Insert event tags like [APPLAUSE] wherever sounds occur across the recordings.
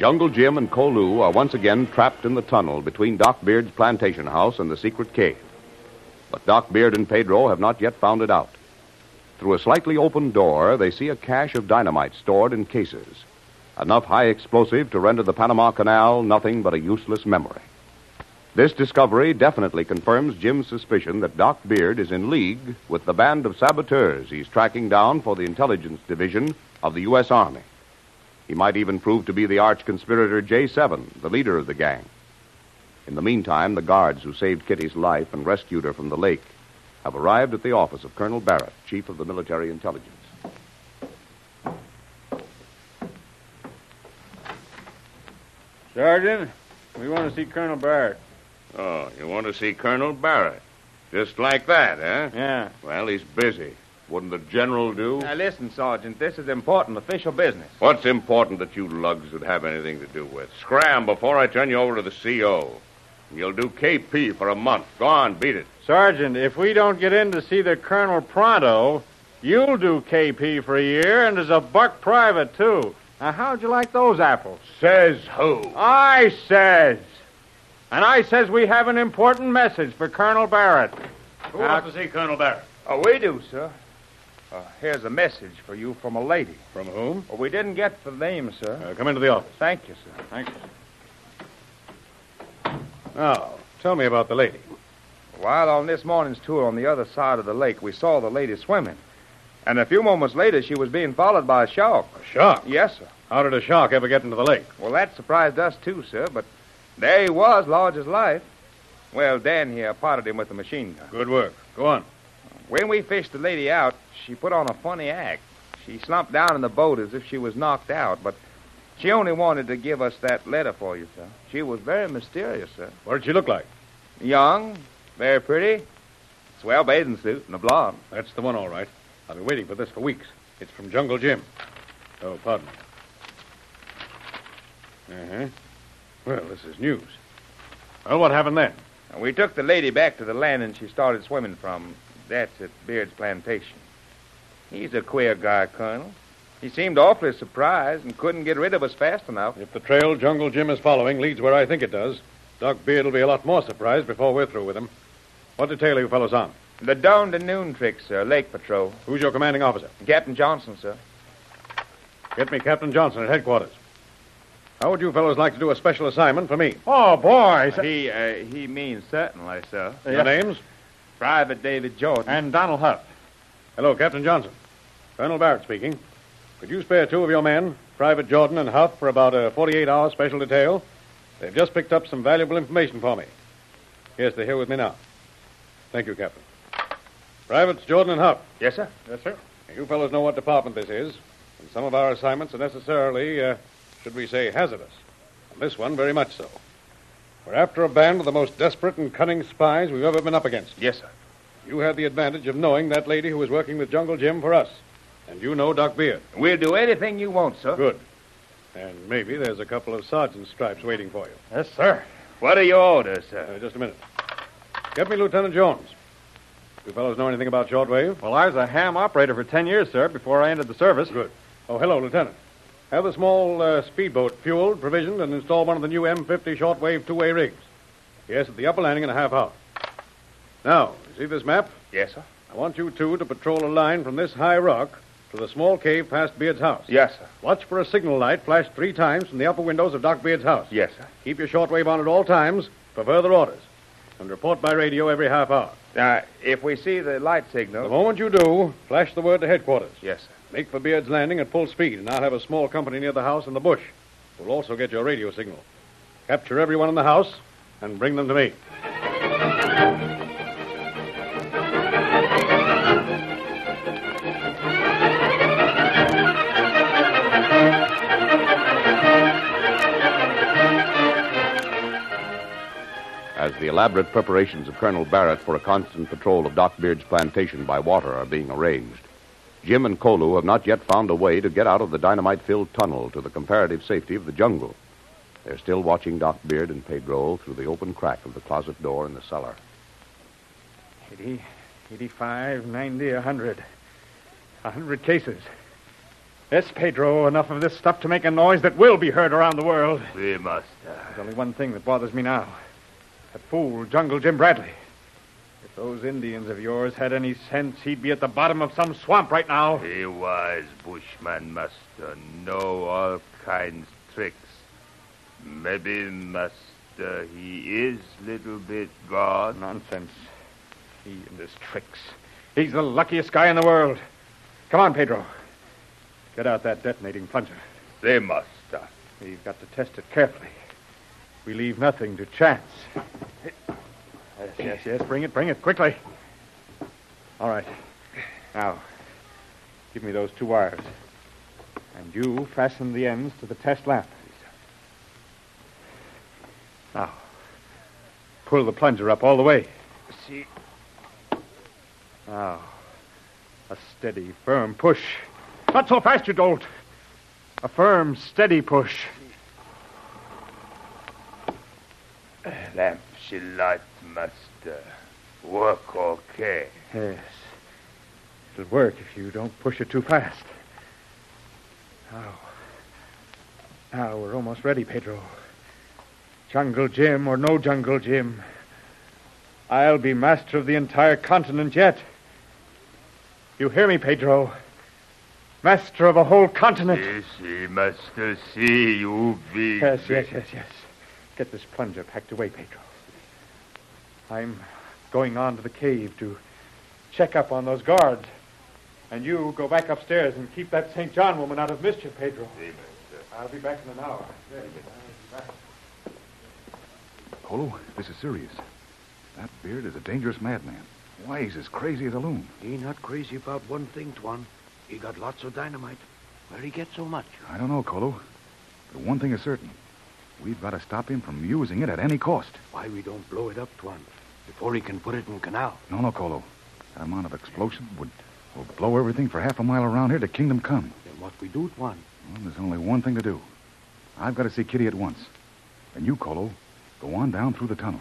Jungle Jim and Kolu are once again trapped in the tunnel between Doc Beard's plantation house and the secret cave. But Doc Beard and Pedro have not yet found it out. Through a slightly open door, they see a cache of dynamite stored in cases. Enough high explosive to render the Panama Canal nothing but a useless memory. This discovery definitely confirms Jim's suspicion that Doc Beard is in league with the band of saboteurs he's tracking down for the intelligence division of the U.S. Army. He might even prove to be the arch conspirator J7, the leader of the gang. In the meantime, the guards who saved Kitty's life and rescued her from the lake have arrived at the office of Colonel Barrett, Chief of the Military Intelligence. Sergeant, we want to see Colonel Barrett. Oh, you want to see Colonel Barrett? Just like that, eh? Yeah. Well, he's busy. Wouldn't the general do? Now, listen, Sergeant, this is important official business. What's important that you lugs would have anything to do with? Scram before I turn you over to the CO. You'll do KP for a month. Go on, beat it. Sergeant, if we don't get in to see the Colonel pronto, you'll do KP for a year, and as a buck private, too. Now, how'd you like those apples? Says who? I says. And I says we have an important message for Colonel Barrett. Who wants to see Colonel Barrett? Oh, we do, sir. Uh, here's a message for you from a lady. From whom? Well, we didn't get the name, sir. Uh, come into the office. Thank you, sir. Thank you. Now, tell me about the lady. While on this morning's tour on the other side of the lake, we saw the lady swimming. And a few moments later, she was being followed by a shark. A shark? Yes, sir. How did a shark ever get into the lake? Well, that surprised us, too, sir, but there he was, large as life. Well, Dan here potted him with a machine gun. Good work. Go on. When we fished the lady out, she put on a funny act. She slumped down in the boat as if she was knocked out, but she only wanted to give us that letter for you, sir. She was very mysterious, sir. What did she look like? Young, very pretty, swell bathing suit, and a blonde. That's the one, all right. I've been waiting for this for weeks. It's from Jungle Jim. Oh, pardon me. Uh-huh. Well, this is news. Well, what happened then? We took the lady back to the land and she started swimming from. That's at Beard's plantation. He's a queer guy, Colonel. He seemed awfully surprised and couldn't get rid of us fast enough. If the trail Jungle Jim is following leads where I think it does, Doc Beard will be a lot more surprised before we're through with him. What detail are you fellows on? The dawn to noon trick, sir. Lake Patrol. Who's your commanding officer? Captain Johnson, sir. Get me Captain Johnson at headquarters. How would you fellows like to do a special assignment for me? Oh, boy. He, uh, he means certainly, sir. Your names? Private David Jordan. And Donald Huff. Hello, Captain Johnson. Colonel Barrett speaking. Could you spare two of your men, Private Jordan and Huff, for about a 48 hour special detail? They've just picked up some valuable information for me. Yes, they're here with me now. Thank you, Captain. Privates Jordan and Huff. Yes, sir. Yes, sir. You fellows know what department this is, and some of our assignments are necessarily, uh, should we say, hazardous. And this one, very much so. We're after a band of the most desperate and cunning spies we've ever been up against. Yes, sir. You had the advantage of knowing that lady who was working with Jungle Jim for us. And you know Doc Beard. We'll do anything you want, sir. Good. And maybe there's a couple of sergeant's stripes waiting for you. Yes, sir. What are your orders, sir? Uh, just a minute. Get me Lieutenant Jones. You fellows know anything about shortwave? Well, I was a ham operator for ten years, sir, before I entered the service. Good. Oh, hello, Lieutenant. Have the small uh, speedboat fueled, provisioned, and install one of the new M50 shortwave two-way rigs. Yes, at the upper landing in a half hour. Now, you see this map? Yes, sir. I want you two to patrol a line from this high rock to the small cave past Beard's house. Yes, sir. Watch for a signal light flashed three times from the upper windows of Doc Beard's house. Yes, sir. Keep your shortwave on at all times for further orders. And report by radio every half hour. Now, if we see the light signal. The moment you do, flash the word to headquarters. Yes, sir. Make for Beard's Landing at full speed, and I'll have a small company near the house in the bush. We'll also get your radio signal. Capture everyone in the house and bring them to me. As the elaborate preparations of Colonel Barrett for a constant patrol of Doc Beard's plantation by water are being arranged, Jim and Kolu have not yet found a way to get out of the dynamite filled tunnel to the comparative safety of the jungle. They're still watching Doc Beard and Pedro through the open crack of the closet door in the cellar. 80, 85, 90, 100. 100 cases. Yes, Pedro, enough of this stuff to make a noise that will be heard around the world. We must. Uh... There's only one thing that bothers me now. That fool, Jungle Jim Bradley. If those Indians of yours had any sense, he'd be at the bottom of some swamp right now. A wise bushman must uh, know all kinds tricks. Maybe, master, he is little bit gone. Nonsense. He and his tricks. He's the luckiest guy in the world. Come on, Pedro. Get out that detonating plunger. They must. We've got to test it carefully. We leave nothing to chance. Yes, yes, yes. Bring it, bring it, quickly. All right. Now, give me those two wires. And you fasten the ends to the test lamp. Now, pull the plunger up all the way. See. Now, a steady, firm push. Not so fast, you dolt. A firm, steady push. Lamp she light must uh, work okay. Yes. It'll work if you don't push it too fast. Now. Now we're almost ready, Pedro. Jungle Jim or no Jungle Jim. I'll be master of the entire continent yet. You hear me, Pedro? Master of a whole continent. Yes, he must see you be. Yes, yes, yes, yes. Get this plunger packed away, Pedro. I'm going on to the cave to check up on those guards. And you go back upstairs and keep that St. John woman out of mischief, Pedro. I'll be back in an hour. Yes, I'll be back. Kolo, this is serious. That Beard is a dangerous madman. Why, he's as crazy as a loon. He not crazy about one thing, Tuan. He got lots of dynamite. Where he get so much? I don't know, Kolo. But one thing is certain. We've got to stop him from using it at any cost. Why we don't blow it up, Tuan, before he can put it in canal? No, no, Kolo. That amount of explosion would, would blow everything for half a mile around here to Kingdom Come. Then what we do, Tuan? Well, there's only one thing to do. I've got to see Kitty at once. And you, Kolo, go on down through the tunnel.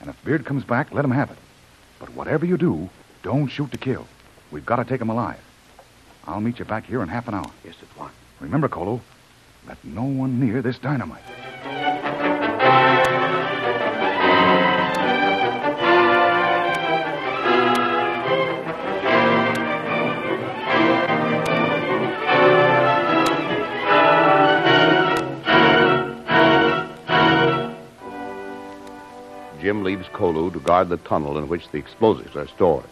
And if Beard comes back, let him have it. But whatever you do, don't shoot to kill. We've got to take him alive. I'll meet you back here in half an hour. Yes, it Tuan. Remember, Kolo, let no one near this dynamite. Jim leaves Kolu to guard the tunnel in which the explosives are stored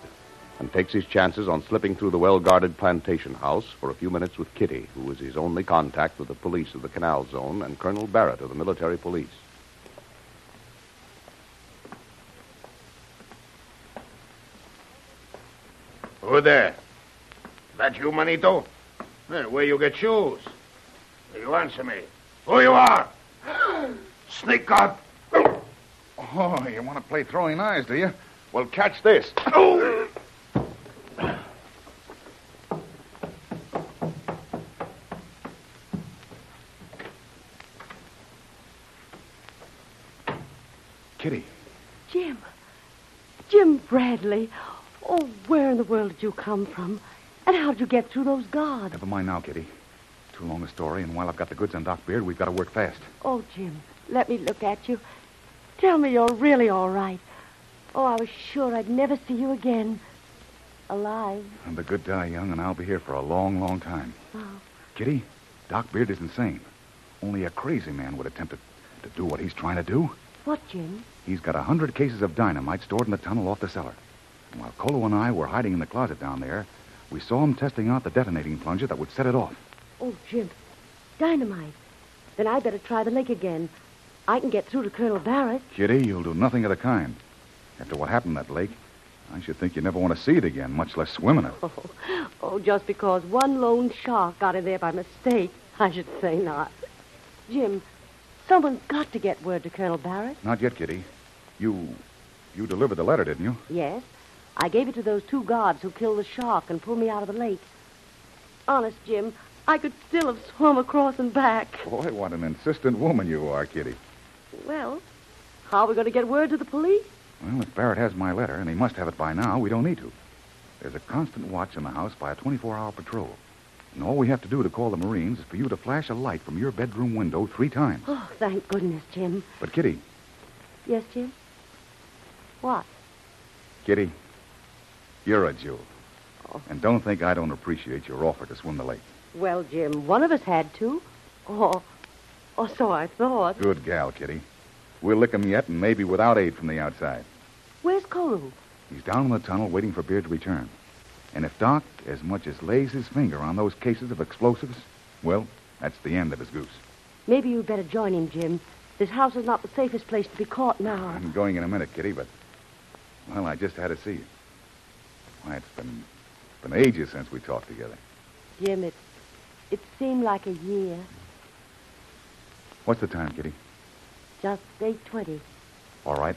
and takes his chances on slipping through the well guarded plantation house for a few minutes with Kitty, who is his only contact with the police of the Canal Zone and Colonel Barrett of the military police. Who there? That you, Manito? Hey, where you get shoes? You answer me. Who you are? [CLEARS THROAT] Sneak out. Oh, you want to play throwing knives, do you? Well, catch this. Kitty, Jim. Jim Bradley. Oh, where in the world did you come from? And how did you get through those guards? never mind now, Kitty. Too long a story, and while I've got the goods on Doc Beard, we've got to work fast. Oh, Jim, let me look at you. Tell me you're really all right. Oh, I was sure I'd never see you again. Alive. And the good die young, and I'll be here for a long, long time. Oh. Kitty, Doc Beard is insane. Only a crazy man would attempt to, to do what he's trying to do. What, Jim? He's got a hundred cases of dynamite stored in the tunnel off the cellar. And while Kolu and I were hiding in the closet down there, we saw him testing out the detonating plunger that would set it off. Oh, Jim. Dynamite. Then I'd better try the lake again. I can get through to Colonel Barrett. Kitty, you'll do nothing of the kind. After what happened in that lake, I should think you never want to see it again, much less swim in it. Oh, oh, just because one lone shark got in there by mistake, I should say not. Jim, someone's got to get word to Colonel Barrett. Not yet, Kitty. You you delivered the letter, didn't you? Yes. I gave it to those two guards who killed the shark and pulled me out of the lake. Honest, Jim, I could still have swum across and back. Boy, what an insistent woman you are, Kitty. Well, how are we going to get word to the police? Well, if Barrett has my letter, and he must have it by now, we don't need to. There's a constant watch in the house by a 24-hour patrol. And all we have to do to call the Marines is for you to flash a light from your bedroom window three times. Oh, thank goodness, Jim. But, Kitty, Yes, Jim? What? Kitty, you're a jewel. Oh. And don't think I don't appreciate your offer to swim the lake. Well, Jim, one of us had to. Oh, oh, so I thought. Good gal, Kitty. We'll lick 'em yet, and maybe without aid from the outside. Where's Kolu? He's down in the tunnel waiting for Beard to return. And if Doc as much as lays his finger on those cases of explosives, well, that's the end of his goose. Maybe you'd better join him, Jim. This house is not the safest place to be caught now. I'm going in a minute, Kitty, but well, I just had to see you. Why, it's been been ages since we talked together. Jim, it it seemed like a year. What's the time, Kitty? Just eight twenty. All right.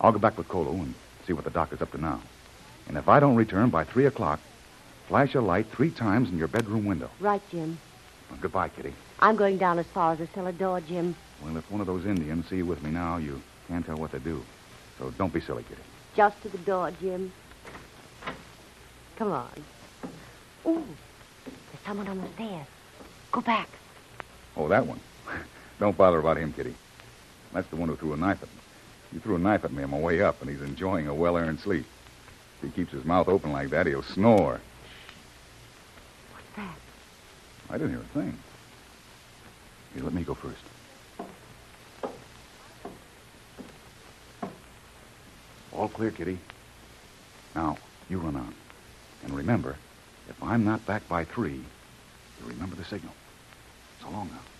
I'll go back with Kolo and see what the doc is up to now. And if I don't return by three o'clock, flash a light three times in your bedroom window. Right, Jim. Well, goodbye, Kitty. I'm going down as far as the cellar door, Jim. Well, if one of those Indians see you with me now, you can't tell what to do. So don't be silly, Kitty. Just to the door, Jim. Come on. Ooh, there's someone on the stairs. Go back. Oh, that one. [LAUGHS] don't bother about him, Kitty. That's the one who threw a knife at me. He threw a knife at me on my way up, and he's enjoying a well-earned sleep. If he keeps his mouth open like that, he'll snore. What's that? I didn't hear a thing. Here, let me go first. All clear, Kitty. Now, you run on. And remember, if I'm not back by three, you remember the signal. So long now.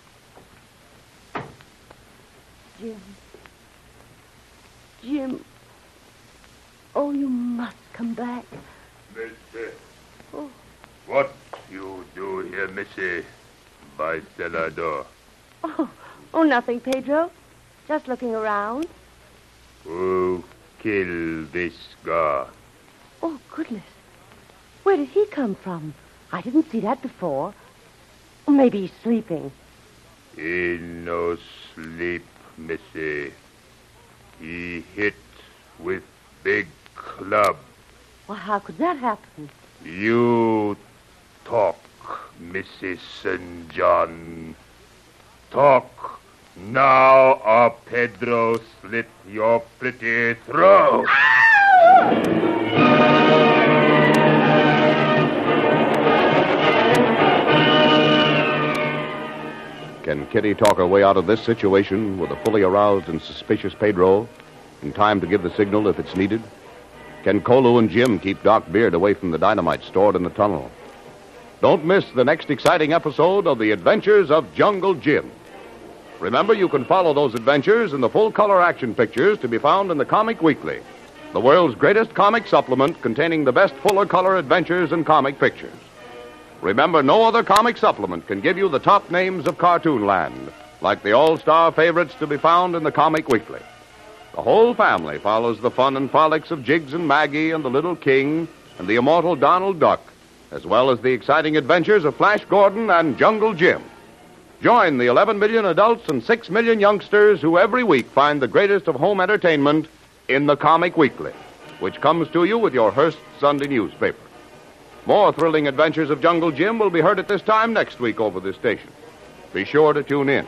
Jim. Jim. Oh, you must come back. Missy. Oh. What you do here, Missy? By cellar door. Oh, oh, nothing, Pedro. Just looking around. Who killed this guy? Oh, goodness. Where did he come from? I didn't see that before. Maybe he's sleeping. He no sleep, Missy. He hit with big club. Well, how could that happen? You talk, Mrs. St. John. Talk. Now or Pedro slit your pretty throat. Can Kitty talk her way out of this situation with a fully aroused and suspicious Pedro in time to give the signal if it's needed? Can Kolu and Jim keep Doc Beard away from the dynamite stored in the tunnel? Don't miss the next exciting episode of The Adventures of Jungle Jim. Remember, you can follow those adventures in the full color action pictures to be found in the Comic Weekly. the world's greatest comic supplement containing the best fuller color adventures and comic pictures. Remember, no other comic supplement can give you the top names of cartoon land, like the all star favorites to be found in the Comic Weekly. The whole family follows the fun and frolics of Jiggs and Maggie and the Little King and the immortal Donald Duck, as well as the exciting adventures of Flash Gordon and Jungle Jim. Join the 11 million adults and 6 million youngsters who every week find the greatest of home entertainment in the Comic Weekly, which comes to you with your Hearst Sunday newspaper. More thrilling adventures of Jungle Jim will be heard at this time next week over this station. Be sure to tune in.